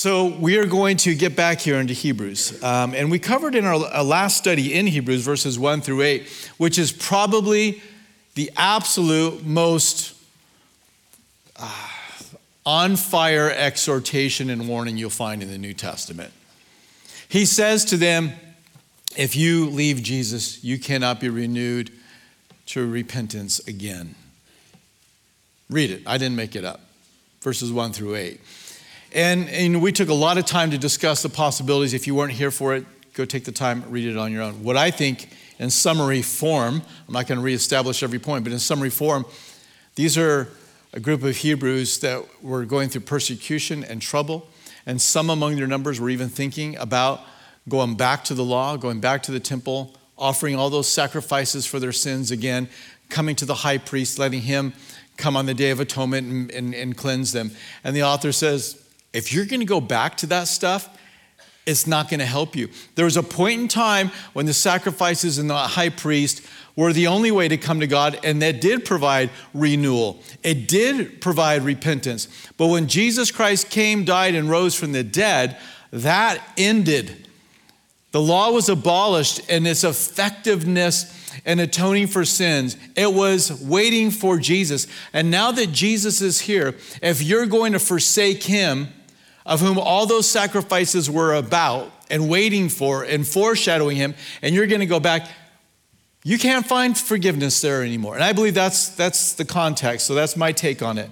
So, we are going to get back here into Hebrews. Um, and we covered in our, our last study in Hebrews, verses 1 through 8, which is probably the absolute most uh, on fire exhortation and warning you'll find in the New Testament. He says to them, If you leave Jesus, you cannot be renewed to repentance again. Read it. I didn't make it up. Verses 1 through 8. And, and we took a lot of time to discuss the possibilities. If you weren't here for it, go take the time, read it on your own. What I think, in summary form, I'm not going to reestablish every point, but in summary form, these are a group of Hebrews that were going through persecution and trouble. And some among their numbers were even thinking about going back to the law, going back to the temple, offering all those sacrifices for their sins again, coming to the high priest, letting him come on the Day of Atonement and, and, and cleanse them. And the author says, if you're going to go back to that stuff, it's not going to help you. There was a point in time when the sacrifices and the high priest were the only way to come to God, and that did provide renewal. It did provide repentance. But when Jesus Christ came, died, and rose from the dead, that ended. The law was abolished, and its effectiveness and atoning for sins. It was waiting for Jesus. And now that Jesus is here, if you're going to forsake him, of whom all those sacrifices were about and waiting for and foreshadowing him, and you're going to go back, you can't find forgiveness there anymore. And I believe that's, that's the context, so that's my take on it.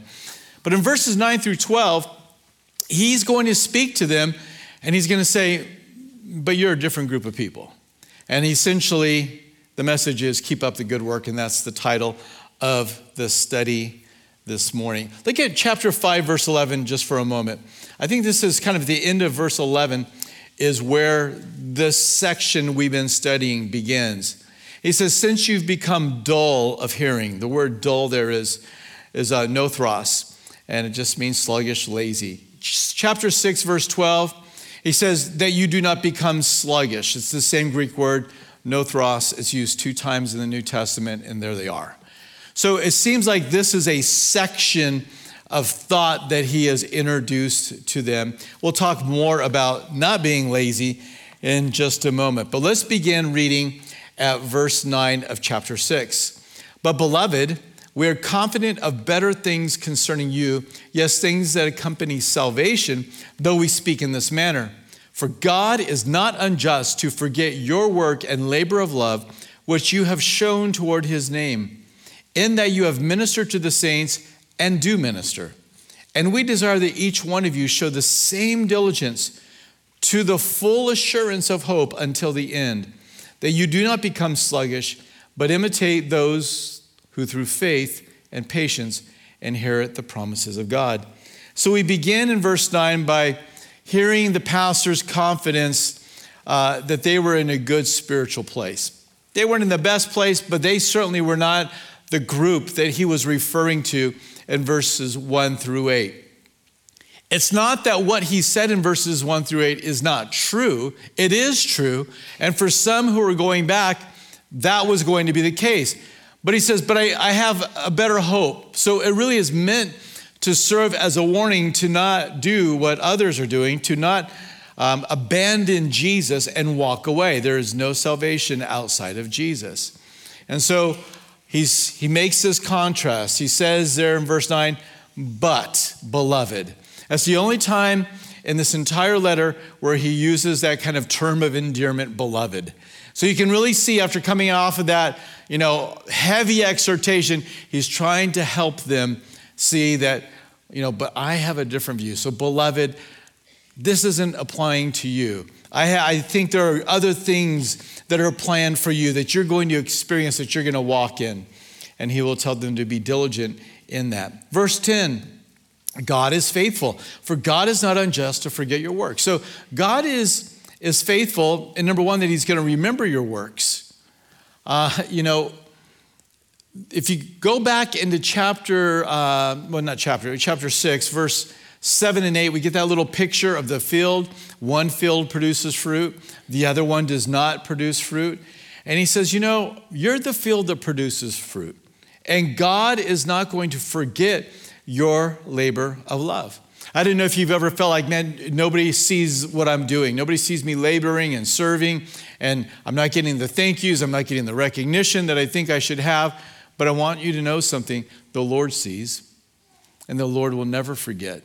But in verses 9 through 12, he's going to speak to them and he's going to say, But you're a different group of people. And essentially, the message is keep up the good work, and that's the title of the study this morning. Look at chapter 5, verse 11, just for a moment. I think this is kind of the end of verse 11, is where this section we've been studying begins. He says, Since you've become dull of hearing, the word dull there is, is uh, nothros, and it just means sluggish, lazy. Chapter 6, verse 12, he says that you do not become sluggish. It's the same Greek word, nothros. It's used two times in the New Testament, and there they are. So it seems like this is a section of thought that he has introduced to them. We'll talk more about not being lazy in just a moment. But let's begin reading at verse 9 of chapter 6. But, beloved, we are confident of better things concerning you, yes, things that accompany salvation, though we speak in this manner. For God is not unjust to forget your work and labor of love, which you have shown toward his name in that you have ministered to the saints and do minister. And we desire that each one of you show the same diligence to the full assurance of hope until the end, that you do not become sluggish, but imitate those who through faith and patience inherit the promises of God. So we begin in verse 9 by hearing the pastor's confidence uh, that they were in a good spiritual place. They weren't in the best place, but they certainly were not the group that he was referring to in verses 1 through 8. It's not that what he said in verses 1 through 8 is not true. It is true. And for some who are going back, that was going to be the case. But he says, But I, I have a better hope. So it really is meant to serve as a warning to not do what others are doing, to not um, abandon Jesus and walk away. There is no salvation outside of Jesus. And so he's, he makes this contrast. He says there in verse 9, but beloved. That's the only time in this entire letter where he uses that kind of term of endearment, beloved. So you can really see after coming off of that, you know, heavy exhortation, he's trying to help them see that, you know, but I have a different view. So, beloved, this isn't applying to you. I, I think there are other things that are planned for you that you're going to experience, that you're going to walk in. And he will tell them to be diligent in that. Verse 10 God is faithful, for God is not unjust to forget your works. So God is, is faithful, and number one, that he's going to remember your works. Uh, you know, if you go back into chapter, uh, well, not chapter, chapter 6, verse 7 and 8, we get that little picture of the field. One field produces fruit, the other one does not produce fruit. And he says, You know, you're the field that produces fruit. And God is not going to forget your labor of love. I don't know if you've ever felt like, man, nobody sees what I'm doing. Nobody sees me laboring and serving, and I'm not getting the thank yous, I'm not getting the recognition that I think I should have. But I want you to know something the Lord sees, and the Lord will never forget.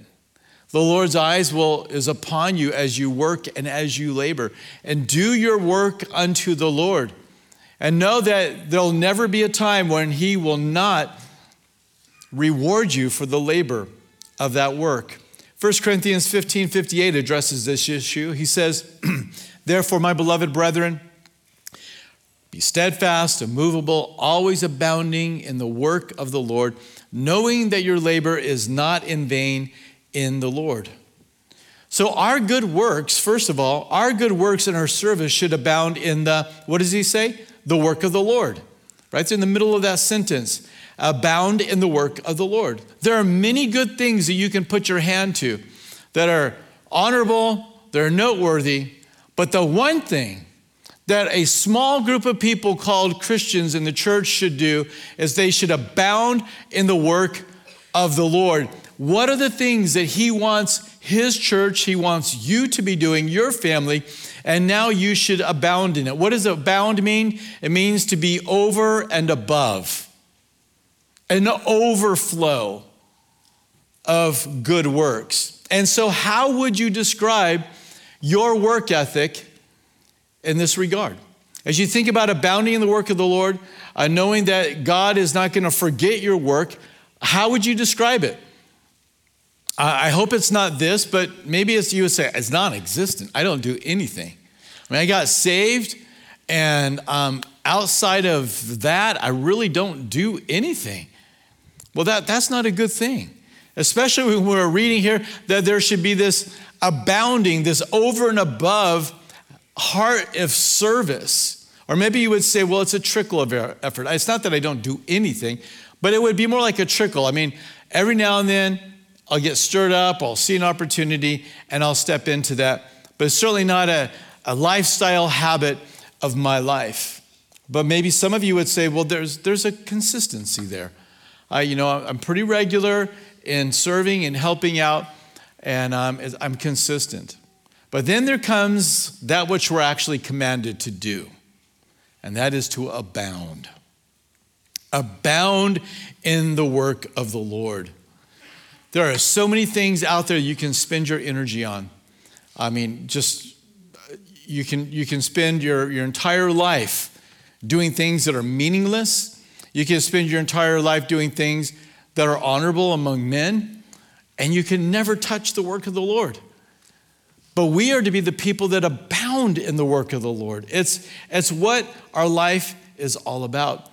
The Lord's eyes will is upon you as you work and as you labor. And do your work unto the Lord. And know that there'll never be a time when he will not reward you for the labor of that work. 1 Corinthians 15 58 addresses this issue. He says, Therefore, my beloved brethren, be steadfast, immovable, always abounding in the work of the Lord, knowing that your labor is not in vain in the Lord. So, our good works, first of all, our good works and our service should abound in the, what does he say? The work of the Lord. Right? It's in the middle of that sentence. Abound in the work of the Lord. There are many good things that you can put your hand to that are honorable, they're noteworthy, but the one thing that a small group of people called Christians in the church should do is they should abound in the work of the Lord. What are the things that He wants His church, He wants you to be doing, your family, and now you should abound in it? What does abound mean? It means to be over and above, an overflow of good works. And so, how would you describe your work ethic in this regard? As you think about abounding in the work of the Lord, uh, knowing that God is not going to forget your work, how would you describe it? I hope it's not this, but maybe it's you would say, it's non existent. I don't do anything. I mean, I got saved, and um, outside of that, I really don't do anything. Well, that, that's not a good thing, especially when we're reading here that there should be this abounding, this over and above heart of service. Or maybe you would say, well, it's a trickle of effort. It's not that I don't do anything, but it would be more like a trickle. I mean, every now and then, I'll get stirred up, I'll see an opportunity, and I'll step into that. But it's certainly not a, a lifestyle habit of my life. But maybe some of you would say, well, there's, there's a consistency there. I, you know, I'm pretty regular in serving and helping out, and um, I'm consistent. But then there comes that which we're actually commanded to do, and that is to abound. Abound in the work of the Lord. There are so many things out there you can spend your energy on. I mean, just you can you can spend your, your entire life doing things that are meaningless. You can spend your entire life doing things that are honorable among men, and you can never touch the work of the Lord. But we are to be the people that abound in the work of the Lord. It's, it's what our life is all about.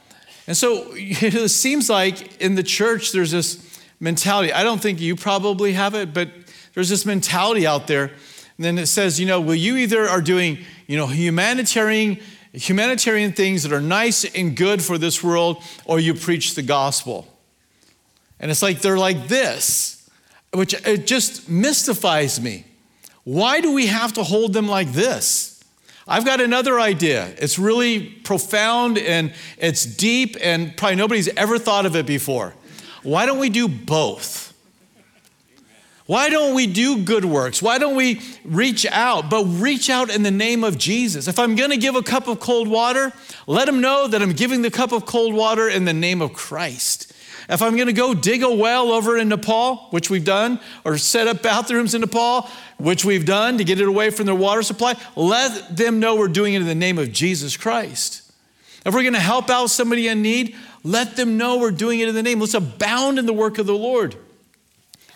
And so it seems like in the church there's this mentality. I don't think you probably have it, but there's this mentality out there. And then it says, you know, well, you either are doing, you know, humanitarian humanitarian things that are nice and good for this world, or you preach the gospel. And it's like they're like this, which it just mystifies me. Why do we have to hold them like this? I've got another idea. It's really profound and it's deep, and probably nobody's ever thought of it before. Why don't we do both? Why don't we do good works? Why don't we reach out, but reach out in the name of Jesus? If I'm gonna give a cup of cold water, let them know that I'm giving the cup of cold water in the name of Christ. If I'm gonna go dig a well over in Nepal, which we've done, or set up bathrooms in Nepal, which we've done to get it away from their water supply, let them know we're doing it in the name of Jesus Christ. If we're gonna help out somebody in need, let them know we're doing it in the name. Let's abound in the work of the Lord.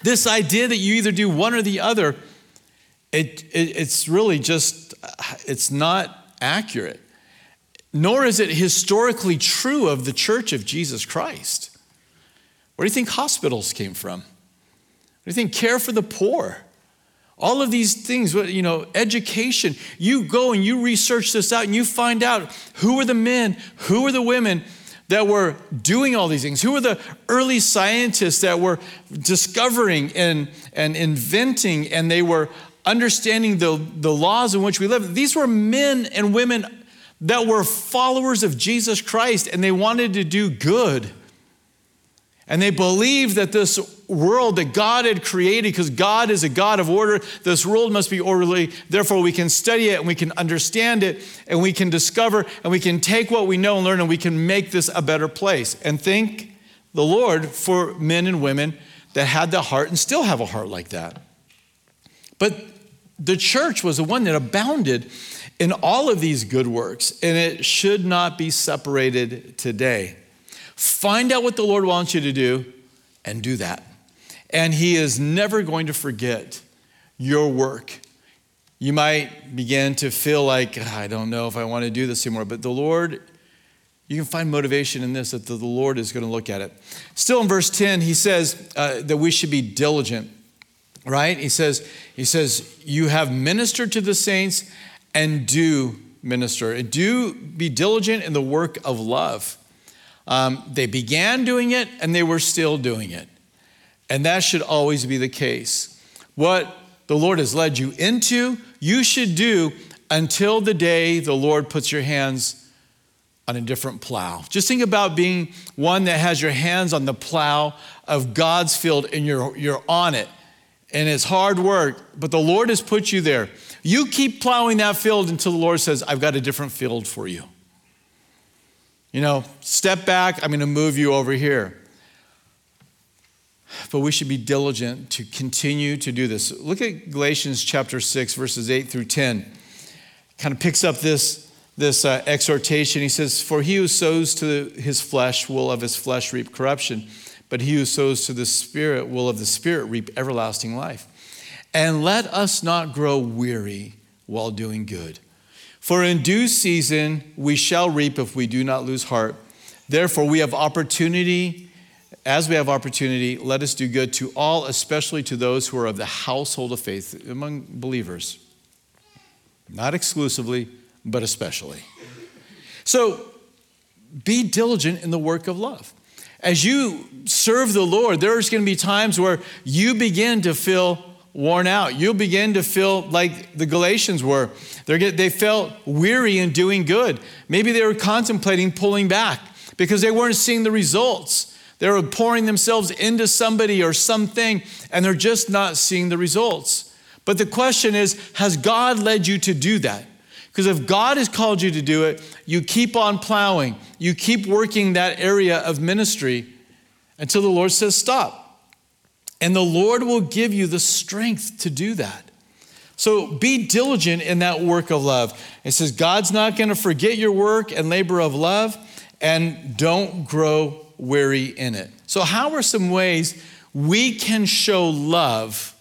This idea that you either do one or the other, it, it, it's really just, uh, it's not accurate. Nor is it historically true of the church of Jesus Christ. Where do you think hospitals came from? Where do you think care for the poor? All of these things, you know, education. You go and you research this out and you find out who are the men, who are the women that were doing all these things? Who were the early scientists that were discovering and, and inventing and they were understanding the, the laws in which we live? These were men and women that were followers of Jesus Christ and they wanted to do good. And they believed that this world that God had created, because God is a God of order, this world must be orderly. Therefore, we can study it and we can understand it and we can discover and we can take what we know and learn and we can make this a better place. And thank the Lord for men and women that had the heart and still have a heart like that. But the church was the one that abounded in all of these good works, and it should not be separated today. Find out what the Lord wants you to do and do that. And He is never going to forget your work. You might begin to feel like, I don't know if I want to do this anymore, but the Lord, you can find motivation in this that the Lord is going to look at it. Still in verse 10, he says uh, that we should be diligent, right? He says, he says, You have ministered to the saints and do minister. and Do be diligent in the work of love. Um, they began doing it and they were still doing it. And that should always be the case. What the Lord has led you into, you should do until the day the Lord puts your hands on a different plow. Just think about being one that has your hands on the plow of God's field and you're, you're on it. And it's hard work, but the Lord has put you there. You keep plowing that field until the Lord says, I've got a different field for you. You know, step back, I'm going to move you over here. But we should be diligent to continue to do this. Look at Galatians chapter 6, verses 8 through 10. Kind of picks up this, this uh, exhortation. He says, For he who sows to his flesh will of his flesh reap corruption, but he who sows to the Spirit will of the Spirit reap everlasting life. And let us not grow weary while doing good. For in due season we shall reap if we do not lose heart. Therefore, we have opportunity. As we have opportunity, let us do good to all, especially to those who are of the household of faith among believers. Not exclusively, but especially. So be diligent in the work of love. As you serve the Lord, there's going to be times where you begin to feel worn out. You'll begin to feel like the Galatians were. They felt weary in doing good. Maybe they were contemplating pulling back because they weren't seeing the results. They were pouring themselves into somebody or something, and they're just not seeing the results. But the question is Has God led you to do that? Because if God has called you to do it, you keep on plowing, you keep working that area of ministry until the Lord says, Stop. And the Lord will give you the strength to do that. So be diligent in that work of love. It says God's not going to forget your work and labor of love, and don't grow weary in it. So, how are some ways we can show love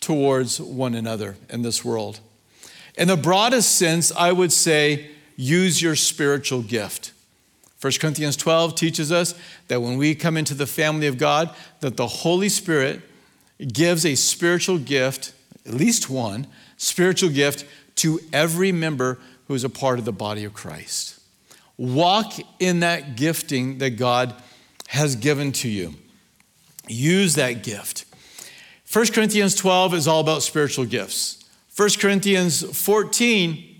towards one another in this world? In the broadest sense, I would say use your spiritual gift. 1 Corinthians 12 teaches us that when we come into the family of God, that the Holy Spirit gives a spiritual gift, at least one spiritual gift to every member who is a part of the body of Christ. Walk in that gifting that God has given to you. Use that gift. 1 Corinthians 12 is all about spiritual gifts. 1 Corinthians 14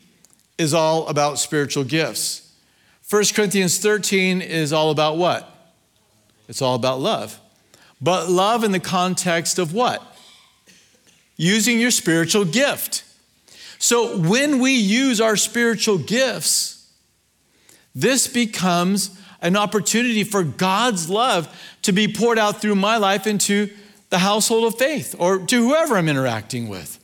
is all about spiritual gifts. 1 Corinthians 13 is all about what? It's all about love. But love in the context of what? Using your spiritual gift. So when we use our spiritual gifts, this becomes an opportunity for God's love to be poured out through my life into the household of faith or to whoever I'm interacting with.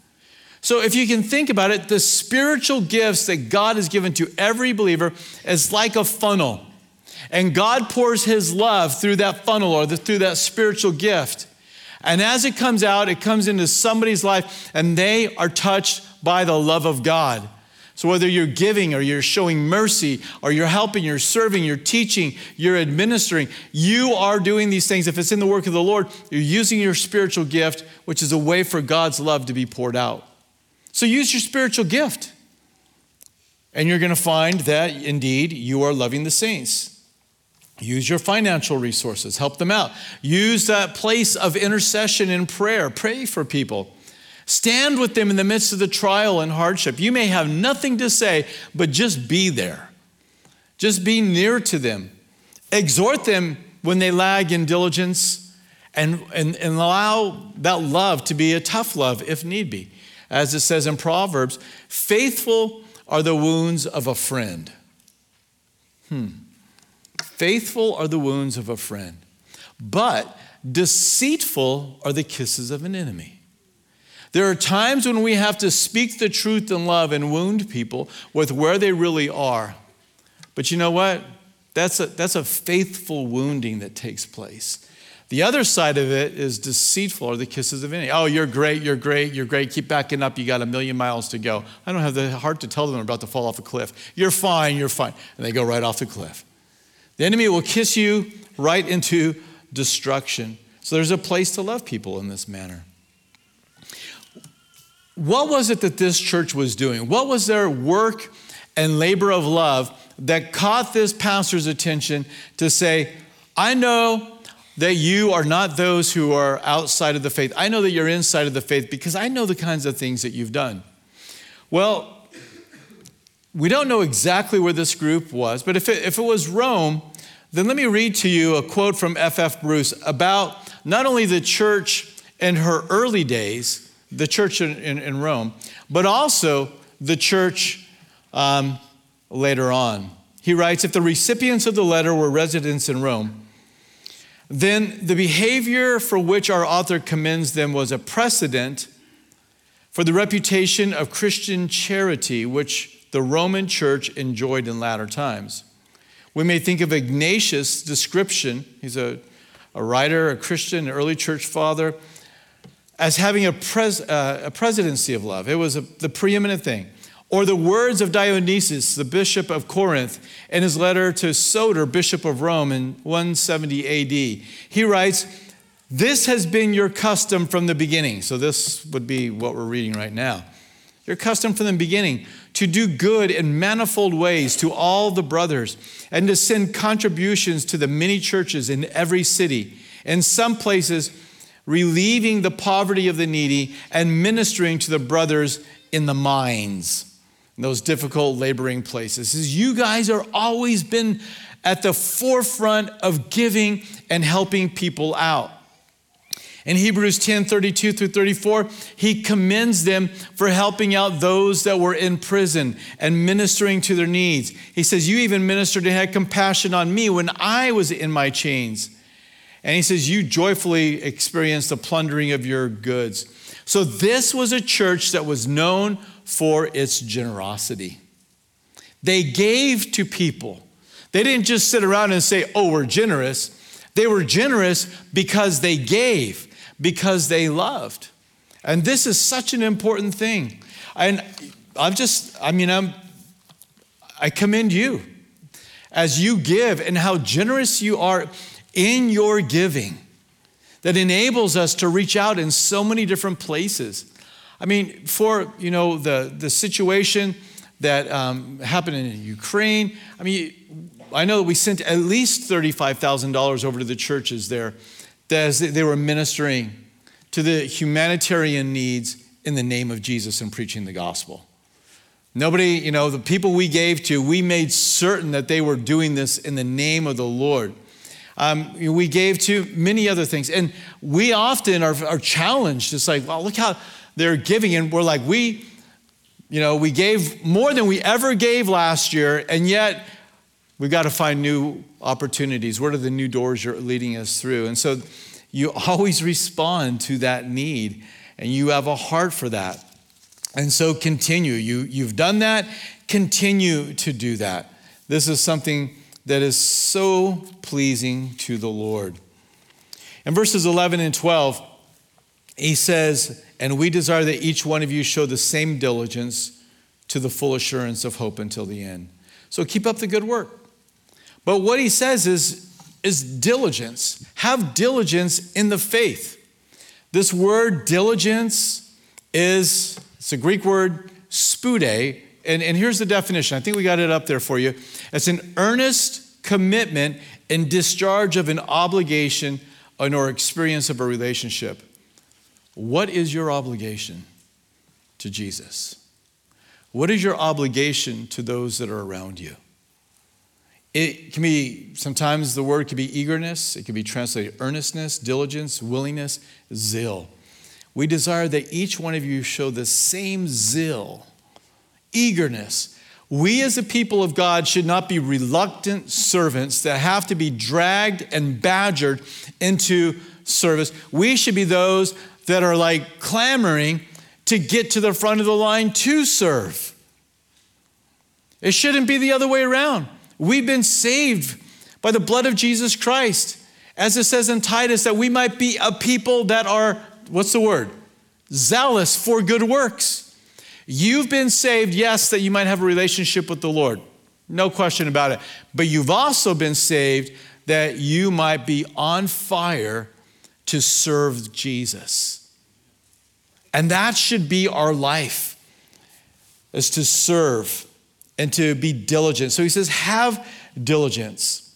So, if you can think about it, the spiritual gifts that God has given to every believer is like a funnel. And God pours His love through that funnel or the, through that spiritual gift. And as it comes out, it comes into somebody's life and they are touched by the love of God. So, whether you're giving or you're showing mercy or you're helping, you're serving, you're teaching, you're administering, you are doing these things. If it's in the work of the Lord, you're using your spiritual gift, which is a way for God's love to be poured out. So use your spiritual gift. And you're going to find that indeed you are loving the saints. Use your financial resources, help them out. Use that place of intercession and prayer. Pray for people. Stand with them in the midst of the trial and hardship. You may have nothing to say, but just be there. Just be near to them. Exhort them when they lag in diligence and, and, and allow that love to be a tough love if need be. As it says in Proverbs, faithful are the wounds of a friend. Hmm. Faithful are the wounds of a friend, but deceitful are the kisses of an enemy. There are times when we have to speak the truth in love and wound people with where they really are. But you know what? That's a, that's a faithful wounding that takes place. The other side of it is deceitful are the kisses of enemy. Oh, you're great, you're great, you're great. Keep backing up. You got a million miles to go. I don't have the heart to tell them they're about to fall off a cliff. You're fine, you're fine. And they go right off the cliff. The enemy will kiss you right into destruction. So there's a place to love people in this manner. What was it that this church was doing? What was their work and labor of love that caught this pastor's attention to say, I know that you are not those who are outside of the faith. I know that you're inside of the faith because I know the kinds of things that you've done. Well, we don't know exactly where this group was, but if it, if it was Rome, then let me read to you a quote from F.F. F. Bruce about not only the church in her early days, the church in, in, in Rome, but also the church um, later on. He writes If the recipients of the letter were residents in Rome, then the behavior for which our author commends them was a precedent for the reputation of Christian charity which the Roman church enjoyed in latter times. We may think of Ignatius' description, he's a, a writer, a Christian, an early church father, as having a, pres, uh, a presidency of love. It was a, the preeminent thing. Or the words of Dionysius, the bishop of Corinth, in his letter to Soter, bishop of Rome, in 170 AD. He writes, This has been your custom from the beginning. So, this would be what we're reading right now. Your custom from the beginning to do good in manifold ways to all the brothers and to send contributions to the many churches in every city. In some places, relieving the poverty of the needy and ministering to the brothers in the mines those difficult laboring places is you guys are always been at the forefront of giving and helping people out. In Hebrews 10 32 through 34, he commends them for helping out those that were in prison and ministering to their needs. He says, You even ministered and had compassion on me when I was in my chains. And he says, You joyfully experienced the plundering of your goods. So, this was a church that was known for its generosity. They gave to people. They didn't just sit around and say, oh, we're generous. They were generous because they gave, because they loved. And this is such an important thing. And I'm just, I mean, I'm, I commend you as you give and how generous you are in your giving that enables us to reach out in so many different places. I mean, for you know the the situation that um, happened in Ukraine. I mean, I know that we sent at least thirty-five thousand dollars over to the churches there, as they were ministering to the humanitarian needs in the name of Jesus and preaching the gospel. Nobody, you know, the people we gave to, we made certain that they were doing this in the name of the Lord. Um, we gave to many other things. And we often are, are challenged. It's like, well, look how they're giving. And we're like, we, you know, we gave more than we ever gave last year, and yet we've got to find new opportunities. What are the new doors you're leading us through? And so you always respond to that need, and you have a heart for that. And so continue. You, you've done that, continue to do that. This is something that is so pleasing to the Lord. In verses 11 and 12, he says, And we desire that each one of you show the same diligence to the full assurance of hope until the end. So keep up the good work. But what he says is, is diligence. Have diligence in the faith. This word diligence is, it's a Greek word, spoude. And, and here's the definition. I think we got it up there for you. It's an earnest commitment and discharge of an obligation or experience of a relationship. What is your obligation to Jesus? What is your obligation to those that are around you? It can be, sometimes the word can be eagerness, it can be translated earnestness, diligence, willingness, zeal. We desire that each one of you show the same zeal, eagerness. We as a people of God should not be reluctant servants that have to be dragged and badgered into service. We should be those that are like clamoring to get to the front of the line to serve. It shouldn't be the other way around. We've been saved by the blood of Jesus Christ. As it says in Titus, that we might be a people that are, what's the word? Zealous for good works. You've been saved, yes, that you might have a relationship with the Lord. No question about it. But you've also been saved that you might be on fire to serve Jesus. And that should be our life, is to serve and to be diligent. So he says, have diligence.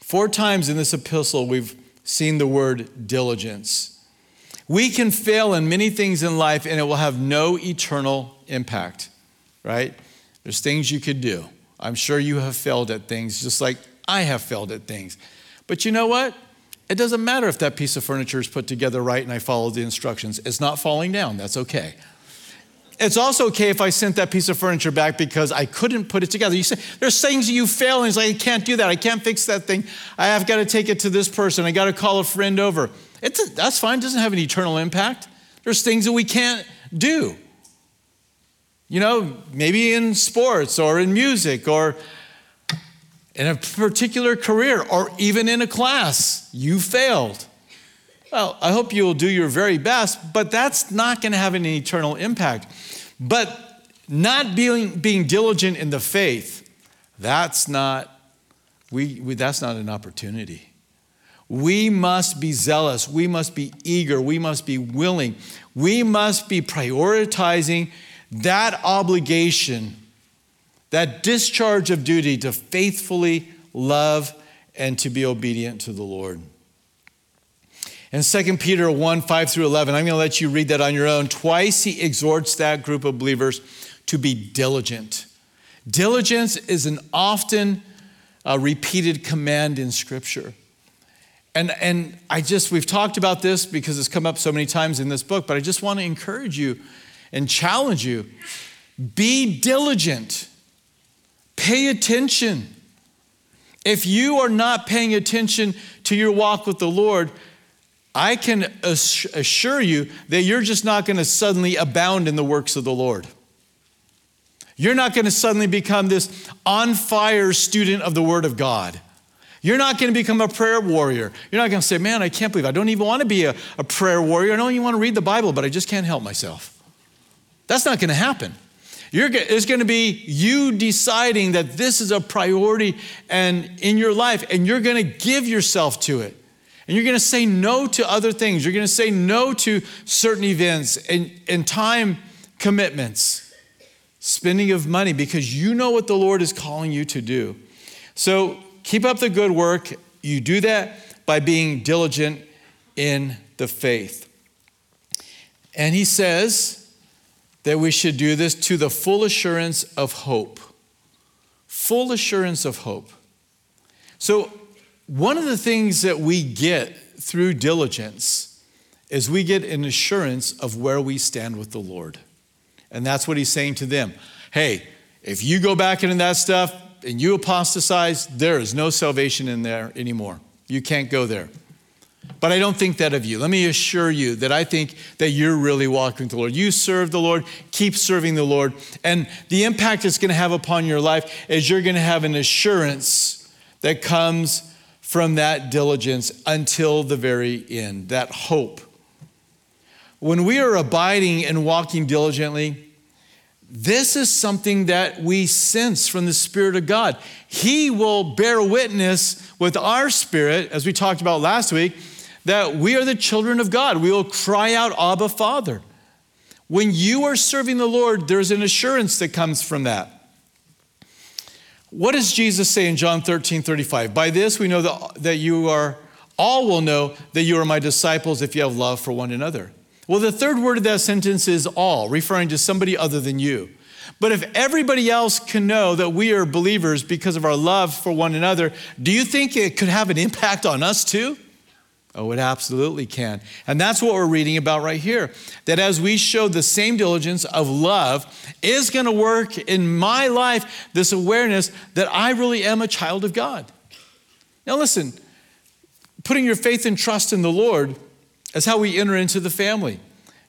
Four times in this epistle, we've seen the word diligence. We can fail in many things in life and it will have no eternal impact, right? There's things you could do. I'm sure you have failed at things just like I have failed at things. But you know what? It doesn't matter if that piece of furniture is put together right and I follow the instructions. It's not falling down. That's okay. It's also okay if I sent that piece of furniture back because I couldn't put it together. You say, there's things you fail, and it's like, I can't do that. I can't fix that thing. I have got to take it to this person. I got to call a friend over. It's a, that's fine. It doesn't have an eternal impact. There's things that we can't do. You know, maybe in sports or in music or in a particular career or even in a class, you failed. Well, I hope you'll do your very best, but that's not going to have an eternal impact. But not being, being diligent in the faith, that's not, we, we, that's not an opportunity. We must be zealous. We must be eager. We must be willing. We must be prioritizing that obligation, that discharge of duty to faithfully love and to be obedient to the Lord. In 2 Peter 1 5 through 11, I'm going to let you read that on your own. Twice he exhorts that group of believers to be diligent. Diligence is an often uh, repeated command in Scripture. And, and I just, we've talked about this because it's come up so many times in this book, but I just want to encourage you and challenge you be diligent, pay attention. If you are not paying attention to your walk with the Lord, I can assure you that you're just not going to suddenly abound in the works of the Lord. You're not going to suddenly become this on fire student of the Word of God. You're not going to become a prayer warrior. You're not going to say, Man, I can't believe I don't even want to be a, a prayer warrior. I don't even want to read the Bible, but I just can't help myself. That's not going to happen. You're, it's going to be you deciding that this is a priority and in your life, and you're going to give yourself to it. And you're going to say no to other things. You're going to say no to certain events and, and time commitments, spending of money, because you know what the Lord is calling you to do. So keep up the good work. You do that by being diligent in the faith. And he says that we should do this to the full assurance of hope. Full assurance of hope. So one of the things that we get through diligence is we get an assurance of where we stand with the Lord. And that's what he's saying to them. Hey, if you go back into that stuff and you apostatize, there is no salvation in there anymore. You can't go there. But I don't think that of you. Let me assure you that I think that you're really walking with the Lord. You serve the Lord, keep serving the Lord. And the impact it's going to have upon your life is you're going to have an assurance that comes from that diligence until the very end, that hope. When we are abiding and walking diligently, this is something that we sense from the Spirit of God. He will bear witness with our spirit, as we talked about last week, that we are the children of God. We will cry out, Abba, Father. When you are serving the Lord, there's an assurance that comes from that. What does Jesus say in John 13 35? By this we know that, that you are, all will know that you are my disciples if you have love for one another. Well, the third word of that sentence is all, referring to somebody other than you. But if everybody else can know that we are believers because of our love for one another, do you think it could have an impact on us too? Oh, it absolutely can. And that's what we're reading about right here. That as we show the same diligence of love is going to work in my life, this awareness that I really am a child of God. Now, listen, putting your faith and trust in the Lord is how we enter into the family.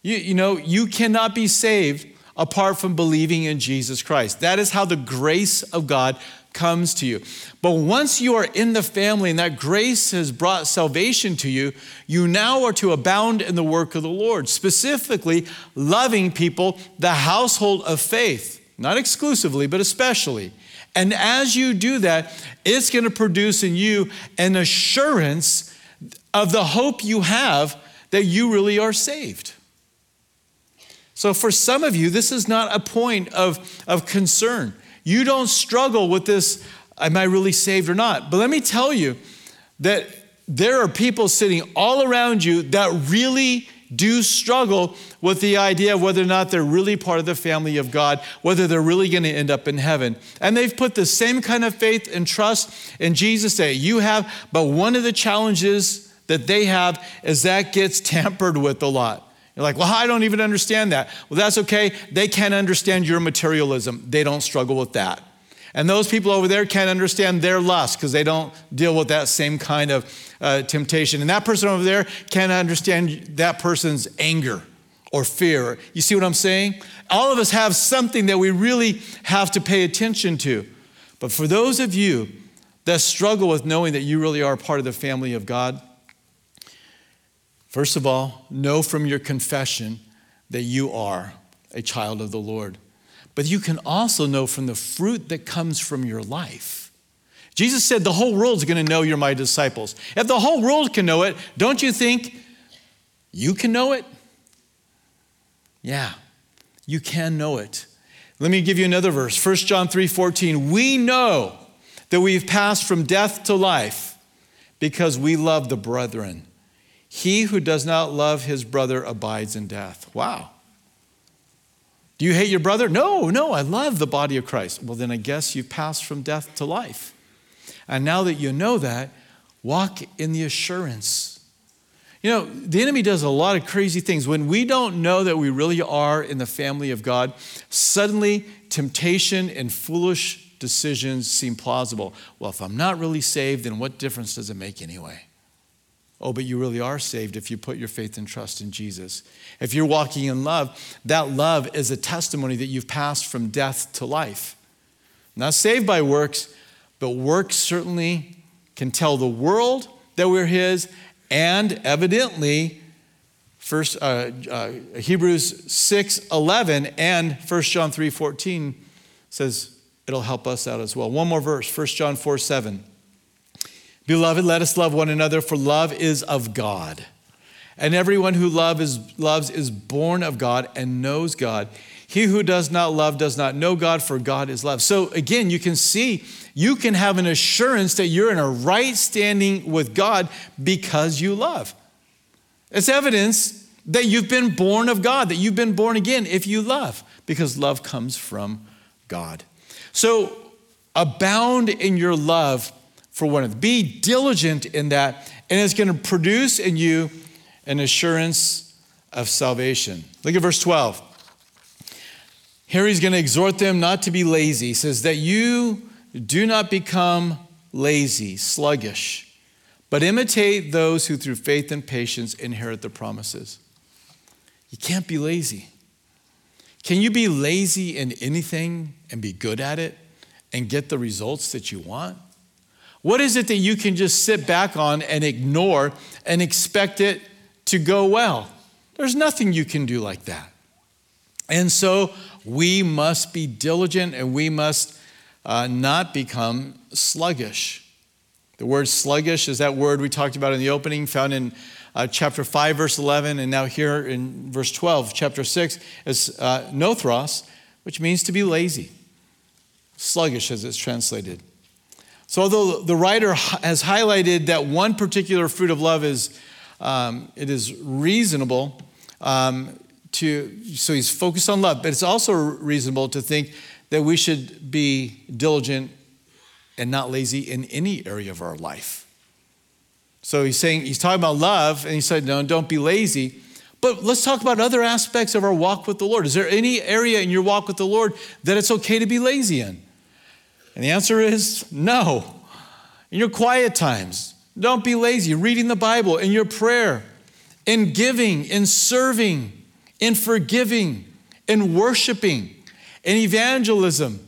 You, you know, you cannot be saved apart from believing in Jesus Christ. That is how the grace of God comes to you. But once you are in the family and that grace has brought salvation to you, you now are to abound in the work of the Lord, specifically loving people, the household of faith, not exclusively, but especially. And as you do that, it's going to produce in you an assurance of the hope you have that you really are saved. So, for some of you, this is not a point of, of concern. You don't struggle with this, am I really saved or not? But let me tell you that there are people sitting all around you that really do struggle with the idea of whether or not they're really part of the family of God, whether they're really going to end up in heaven. And they've put the same kind of faith and trust in Jesus that you have, but one of the challenges that they have is that gets tampered with a lot. You're like, well, I don't even understand that. Well, that's okay. They can't understand your materialism, they don't struggle with that. And those people over there can't understand their lust because they don't deal with that same kind of uh, temptation. And that person over there can't understand that person's anger or fear. You see what I'm saying? All of us have something that we really have to pay attention to. But for those of you that struggle with knowing that you really are part of the family of God, First of all, know from your confession that you are a child of the Lord. But you can also know from the fruit that comes from your life. Jesus said, The whole world's gonna know you're my disciples. If the whole world can know it, don't you think you can know it? Yeah, you can know it. Let me give you another verse 1 John 3 14. We know that we've passed from death to life because we love the brethren. He who does not love his brother abides in death. Wow. Do you hate your brother? No, no, I love the body of Christ. Well, then I guess you passed from death to life. And now that you know that, walk in the assurance. You know, the enemy does a lot of crazy things. When we don't know that we really are in the family of God, suddenly temptation and foolish decisions seem plausible. Well, if I'm not really saved, then what difference does it make anyway? Oh, but you really are saved if you put your faith and trust in Jesus. If you're walking in love, that love is a testimony that you've passed from death to life. Not saved by works, but works certainly can tell the world that we're His, and evidently, First uh, uh, Hebrews six eleven and 1 John three fourteen says it'll help us out as well. One more verse, 1 John four seven. Beloved, let us love one another, for love is of God. And everyone who love is, loves is born of God and knows God. He who does not love does not know God, for God is love. So again, you can see you can have an assurance that you're in a right standing with God because you love. It's evidence that you've been born of God, that you've been born again if you love, because love comes from God. So abound in your love for one another. Be diligent in that, and it's going to produce in you an assurance of salvation. Look at verse 12. Here he's going to exhort them not to be lazy. He says, That you do not become lazy, sluggish, but imitate those who through faith and patience inherit the promises. You can't be lazy. Can you be lazy in anything and be good at it and get the results that you want? What is it that you can just sit back on and ignore and expect it to go well? There's nothing you can do like that. And so we must be diligent and we must uh, not become sluggish. The word sluggish is that word we talked about in the opening, found in uh, chapter 5, verse 11, and now here in verse 12, chapter 6, is uh, nothros, which means to be lazy. Sluggish, as it's translated. So, although the writer has highlighted that one particular fruit of love is, um, it is reasonable um, to, so he's focused on love, but it's also reasonable to think that we should be diligent and not lazy in any area of our life. So he's saying, he's talking about love, and he said, no, don't be lazy. But let's talk about other aspects of our walk with the Lord. Is there any area in your walk with the Lord that it's okay to be lazy in? And the answer is no. In your quiet times, don't be lazy. Reading the Bible, in your prayer, in giving, in serving, in forgiving, in worshiping, in evangelism.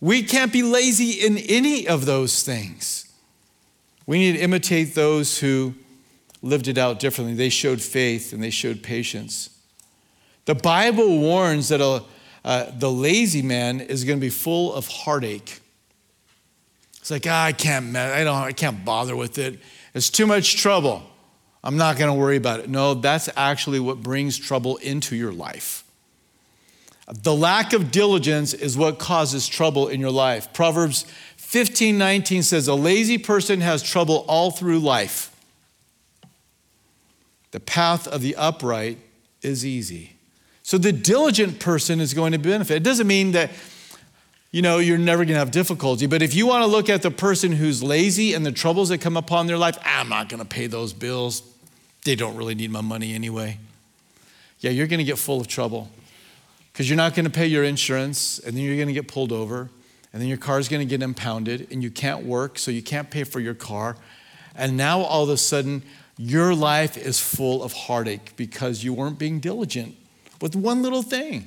We can't be lazy in any of those things. We need to imitate those who lived it out differently. They showed faith and they showed patience. The Bible warns that a, uh, the lazy man is going to be full of heartache. It's like, ah, I can't, I don't, I can't bother with it. It's too much trouble. I'm not going to worry about it. No, that's actually what brings trouble into your life. The lack of diligence is what causes trouble in your life. Proverbs 15 19 says, A lazy person has trouble all through life. The path of the upright is easy. So the diligent person is going to benefit. It doesn't mean that you know you're never going to have difficulty, but if you want to look at the person who's lazy and the troubles that come upon their life, I'm not going to pay those bills. They don't really need my money anyway. Yeah, you're going to get full of trouble because you're not going to pay your insurance and then you're going to get pulled over and then your car's going to get impounded and you can't work, so you can't pay for your car. And now all of a sudden, your life is full of heartache because you weren't being diligent with one little thing.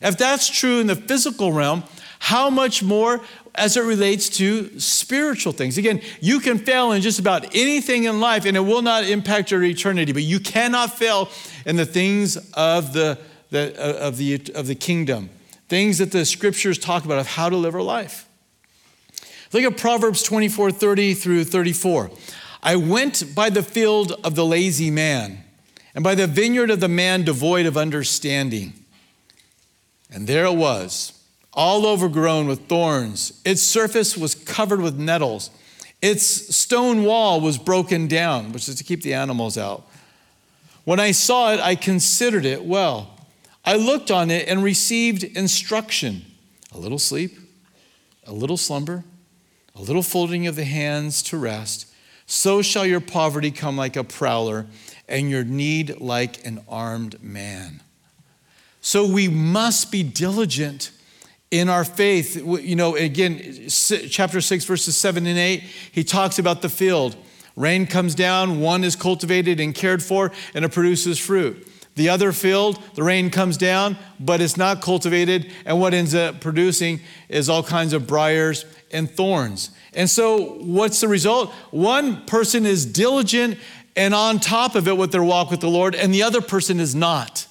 If that's true in the physical realm, how much more as it relates to spiritual things? Again, you can fail in just about anything in life and it will not impact your eternity, but you cannot fail in the things of the, the, uh, of the, of the kingdom, things that the scriptures talk about of how to live our life. Look at Proverbs 24 30 through 34. I went by the field of the lazy man, and by the vineyard of the man devoid of understanding. And there it was, all overgrown with thorns. Its surface was covered with nettles. Its stone wall was broken down, which is to keep the animals out. When I saw it, I considered it well. I looked on it and received instruction a little sleep, a little slumber, a little folding of the hands to rest so shall your poverty come like a prowler, and your need like an armed man. So we must be diligent in our faith. You know, again, chapter 6, verses 7 and 8, he talks about the field. Rain comes down, one is cultivated and cared for, and it produces fruit. The other field, the rain comes down, but it's not cultivated, and what ends up producing is all kinds of briars and thorns. And so, what's the result? One person is diligent and on top of it with their walk with the Lord, and the other person is not.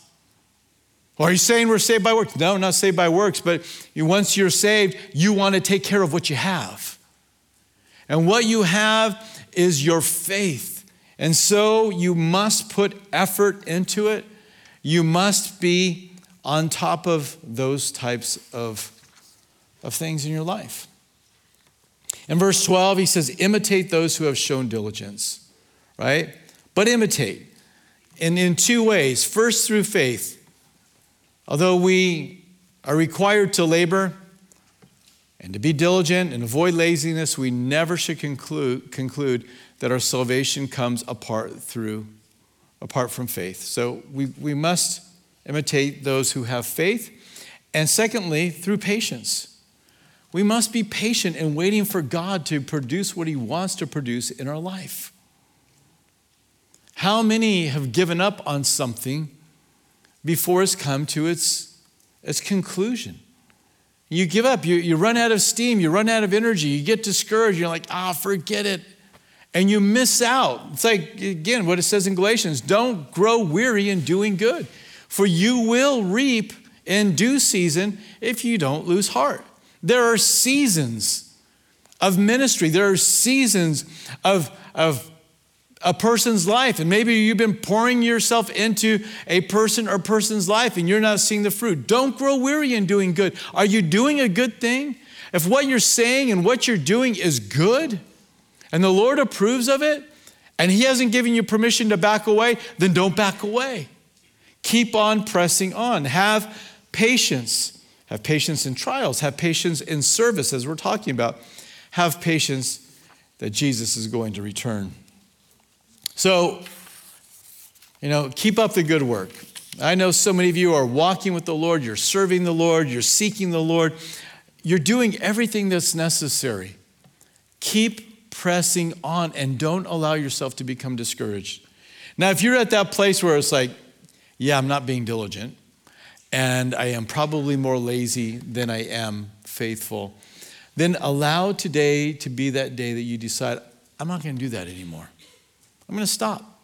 Are you saying we're saved by works? No, not saved by works, but once you're saved, you want to take care of what you have. And what you have is your faith. And so you must put effort into it. You must be on top of those types of, of things in your life. In verse 12, he says, imitate those who have shown diligence, right? But imitate. And in two ways. First, through faith. Although we are required to labor and to be diligent and avoid laziness, we never should conclude, conclude that our salvation comes apart through apart from faith. So we, we must imitate those who have faith. And secondly, through patience. We must be patient in waiting for God to produce what He wants to produce in our life. How many have given up on something before it's come to its, its conclusion? You give up, you, you run out of steam, you run out of energy, you get discouraged, you're like, ah, oh, forget it. And you miss out. It's like, again, what it says in Galatians don't grow weary in doing good, for you will reap in due season if you don't lose heart. There are seasons of ministry, there are seasons of, of a person's life. And maybe you've been pouring yourself into a person or person's life and you're not seeing the fruit. Don't grow weary in doing good. Are you doing a good thing? If what you're saying and what you're doing is good and the Lord approves of it and He hasn't given you permission to back away, then don't back away. Keep on pressing on. Have patience. Have patience in trials. Have patience in service, as we're talking about. Have patience that Jesus is going to return. So, you know, keep up the good work. I know so many of you are walking with the Lord, you're serving the Lord, you're seeking the Lord, you're doing everything that's necessary. Keep pressing on and don't allow yourself to become discouraged. Now, if you're at that place where it's like, yeah, I'm not being diligent, and I am probably more lazy than I am faithful, then allow today to be that day that you decide, I'm not going to do that anymore. I'm going to stop.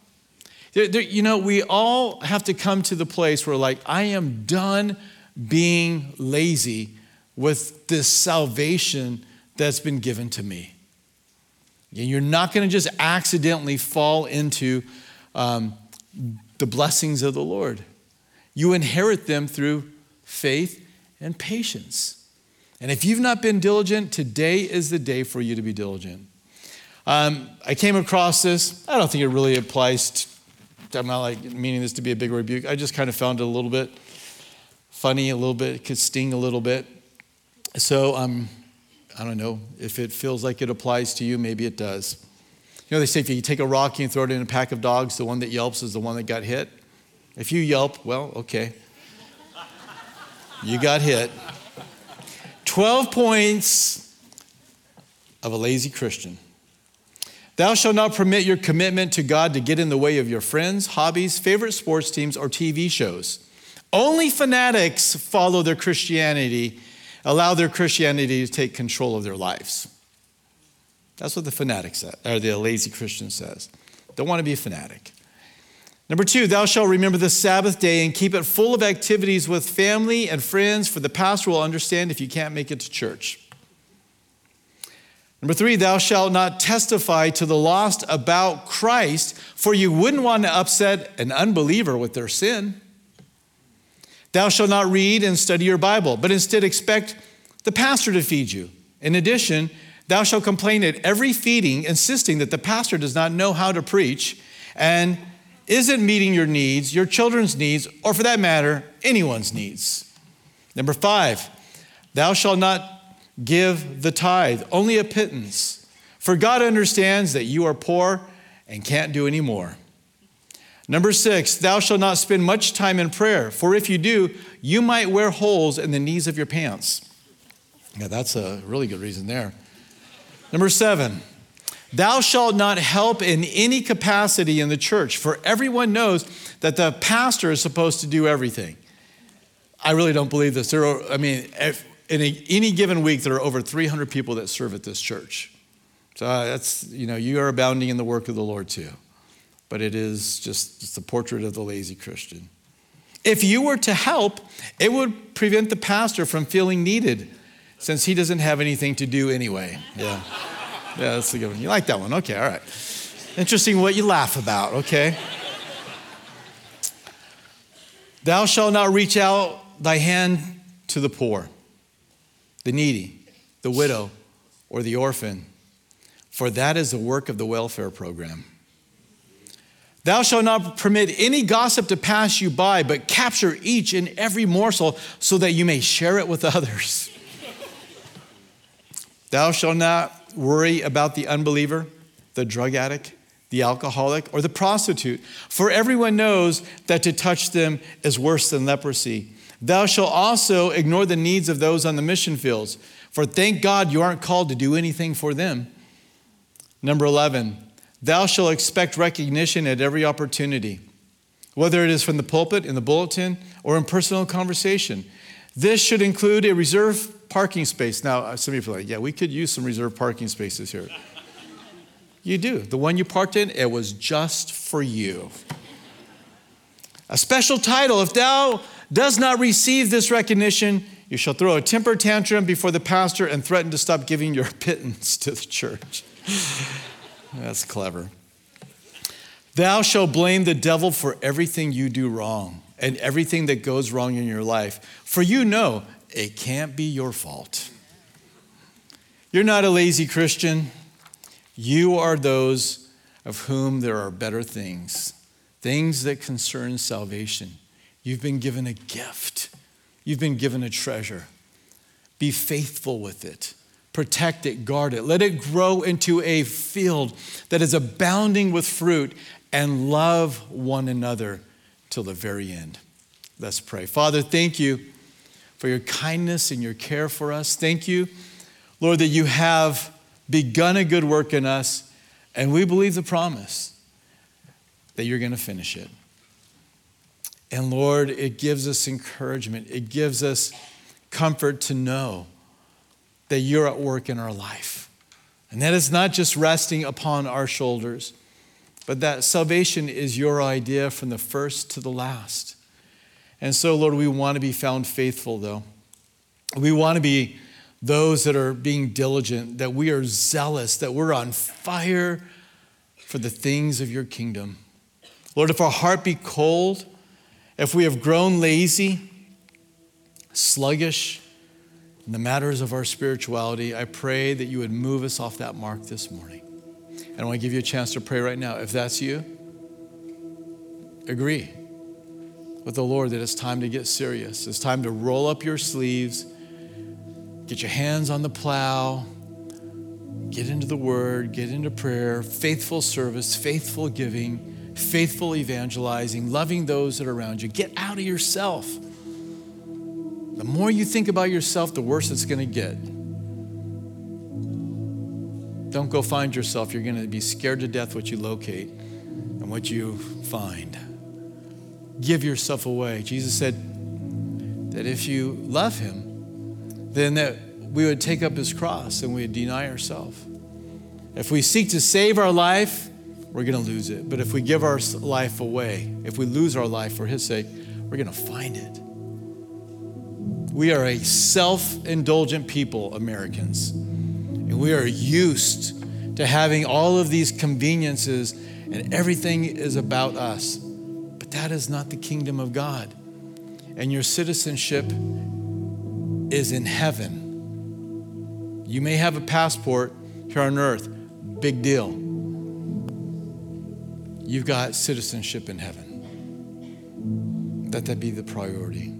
There, there, you know, we all have to come to the place where, like, I am done being lazy with this salvation that's been given to me. And you're not going to just accidentally fall into um, the blessings of the Lord. You inherit them through faith and patience. And if you've not been diligent, today is the day for you to be diligent. Um, I came across this. I don't think it really applies to, I'm not like meaning this to be a big rebuke. I just kind of found it a little bit funny, a little bit, it could sting a little bit. So um, I don't know if it feels like it applies to you, maybe it does. You know, they say if you take a rock and throw it in a pack of dogs, the one that yelps is the one that got hit. If you yelp, well, okay. You got hit. 12 points of a lazy Christian. Thou shalt not permit your commitment to God to get in the way of your friends, hobbies, favorite sports teams, or TV shows. Only fanatics follow their Christianity, allow their Christianity to take control of their lives. That's what the fanatic says, or the lazy Christian says. Don't want to be a fanatic. Number two, thou shalt remember the Sabbath day and keep it full of activities with family and friends, for the pastor will understand if you can't make it to church. Number three, thou shalt not testify to the lost about Christ, for you wouldn't want to upset an unbeliever with their sin. Thou shalt not read and study your Bible, but instead expect the pastor to feed you. In addition, thou shalt complain at every feeding, insisting that the pastor does not know how to preach and isn't meeting your needs, your children's needs, or for that matter, anyone's needs. Number five, thou shalt not give the tithe, only a pittance, for God understands that you are poor and can't do any more. Number six, thou shalt not spend much time in prayer, for if you do, you might wear holes in the knees of your pants. Yeah, that's a really good reason there. Number seven, thou shalt not help in any capacity in the church, for everyone knows that the pastor is supposed to do everything. I really don't believe this. There are, I mean, if, in a, any given week, there are over 300 people that serve at this church. So uh, that's, you know, you are abounding in the work of the Lord too but it is just it's the portrait of the lazy Christian. If you were to help, it would prevent the pastor from feeling needed since he doesn't have anything to do anyway. Yeah. Yeah, that's a good one. You like that one? Okay, all right. Interesting what you laugh about, okay? Thou shalt not reach out thy hand to the poor, the needy, the widow, or the orphan, for that is the work of the welfare program. Thou shalt not permit any gossip to pass you by, but capture each and every morsel so that you may share it with others. Thou shalt not worry about the unbeliever, the drug addict, the alcoholic, or the prostitute, for everyone knows that to touch them is worse than leprosy. Thou shalt also ignore the needs of those on the mission fields, for thank God you aren't called to do anything for them. Number 11, Thou shalt expect recognition at every opportunity, whether it is from the pulpit, in the bulletin, or in personal conversation. This should include a reserved parking space. Now, uh, some people are like, yeah, we could use some reserved parking spaces here. you do. The one you parked in, it was just for you. A special title if thou does not receive this recognition, you shall throw a temper tantrum before the pastor and threaten to stop giving your pittance to the church. That's clever. Thou shalt blame the devil for everything you do wrong and everything that goes wrong in your life, for you know it can't be your fault. You're not a lazy Christian. You are those of whom there are better things, things that concern salvation. You've been given a gift, you've been given a treasure. Be faithful with it. Protect it, guard it. Let it grow into a field that is abounding with fruit and love one another till the very end. Let's pray. Father, thank you for your kindness and your care for us. Thank you, Lord, that you have begun a good work in us, and we believe the promise that you're going to finish it. And Lord, it gives us encouragement, it gives us comfort to know that you're at work in our life. And that is not just resting upon our shoulders, but that salvation is your idea from the first to the last. And so, Lord, we want to be found faithful, though. We want to be those that are being diligent, that we are zealous, that we're on fire for the things of your kingdom. Lord, if our heart be cold, if we have grown lazy, sluggish in the matters of our spirituality, I pray that you would move us off that mark this morning. And I want to give you a chance to pray right now. If that's you, agree with the Lord that it's time to get serious. It's time to roll up your sleeves, get your hands on the plow, get into the word, get into prayer, faithful service, faithful giving, faithful evangelizing, loving those that are around you. Get out of yourself. The more you think about yourself, the worse it's going to get. Don't go find yourself. You're going to be scared to death what you locate and what you find. Give yourself away. Jesus said that if you love him, then that we would take up his cross and we would deny ourselves. If we seek to save our life, we're going to lose it. But if we give our life away, if we lose our life for his sake, we're going to find it. We are a self indulgent people, Americans. And we are used to having all of these conveniences, and everything is about us. But that is not the kingdom of God. And your citizenship is in heaven. You may have a passport here on earth, big deal. You've got citizenship in heaven. Let that be the priority.